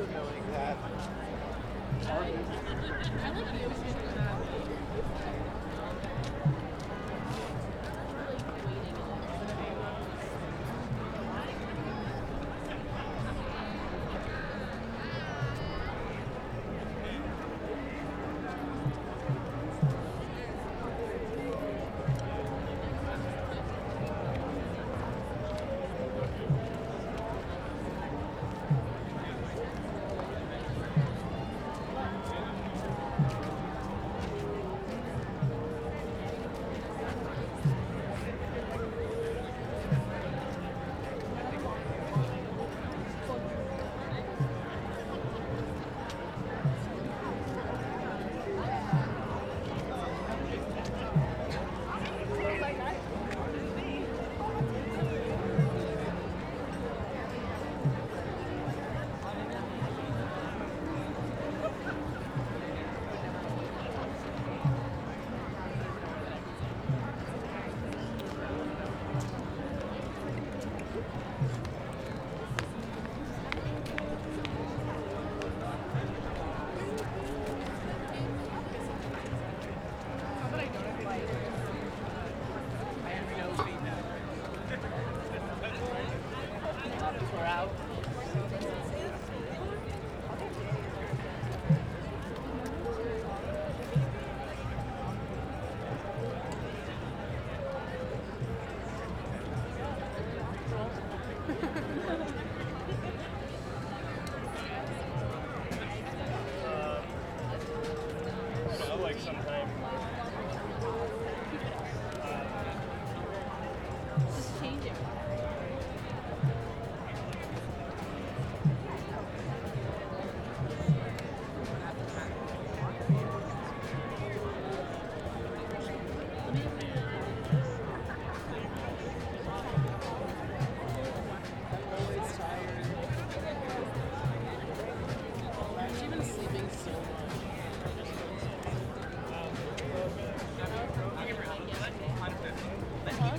also knowing that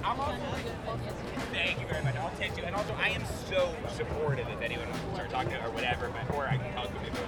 Thank you very much. I'll take you. And also, I am so supportive if anyone wants to start talking or whatever, but, or I can talk to them